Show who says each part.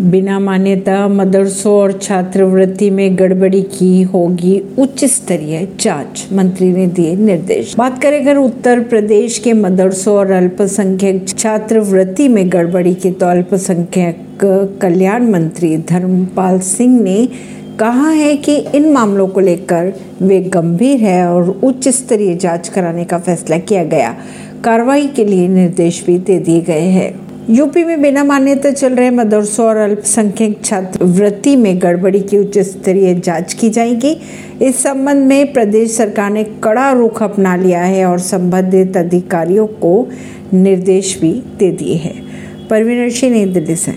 Speaker 1: बिना मान्यता मदरसों और छात्रवृत्ति में गड़बड़ी की होगी। उच्च स्तरीय जाँच, मंत्री ने दिए निर्देश। बात करें अगर उत्तर प्रदेश के मदरसों और अल्पसंख्यक छात्रवृत्ति में गड़बड़ी की तो अल्पसंख्यक कल्याण मंत्री धर्मपाल सिंह ने कहा है कि इन मामलों को लेकर वे गंभीर है और उच्च स्तरीय जाँच कराने का फैसला किया गया। कार्रवाई के लिए निर्देश भी दे दिए गए हैं। यूपी में बिना मान्यता चल रहे मदरसों और अल्पसंख्यक छात्रवृत्ति में गड़बड़ी की उच्च स्तरीय जाँच की जाएगी। इस संबंध में प्रदेश सरकार ने कड़ा रुख अपना लिया है और संबंधित अधिकारियों को निर्देश भी दे दिए हैं। परवीन सिंह नई दिल्ली से।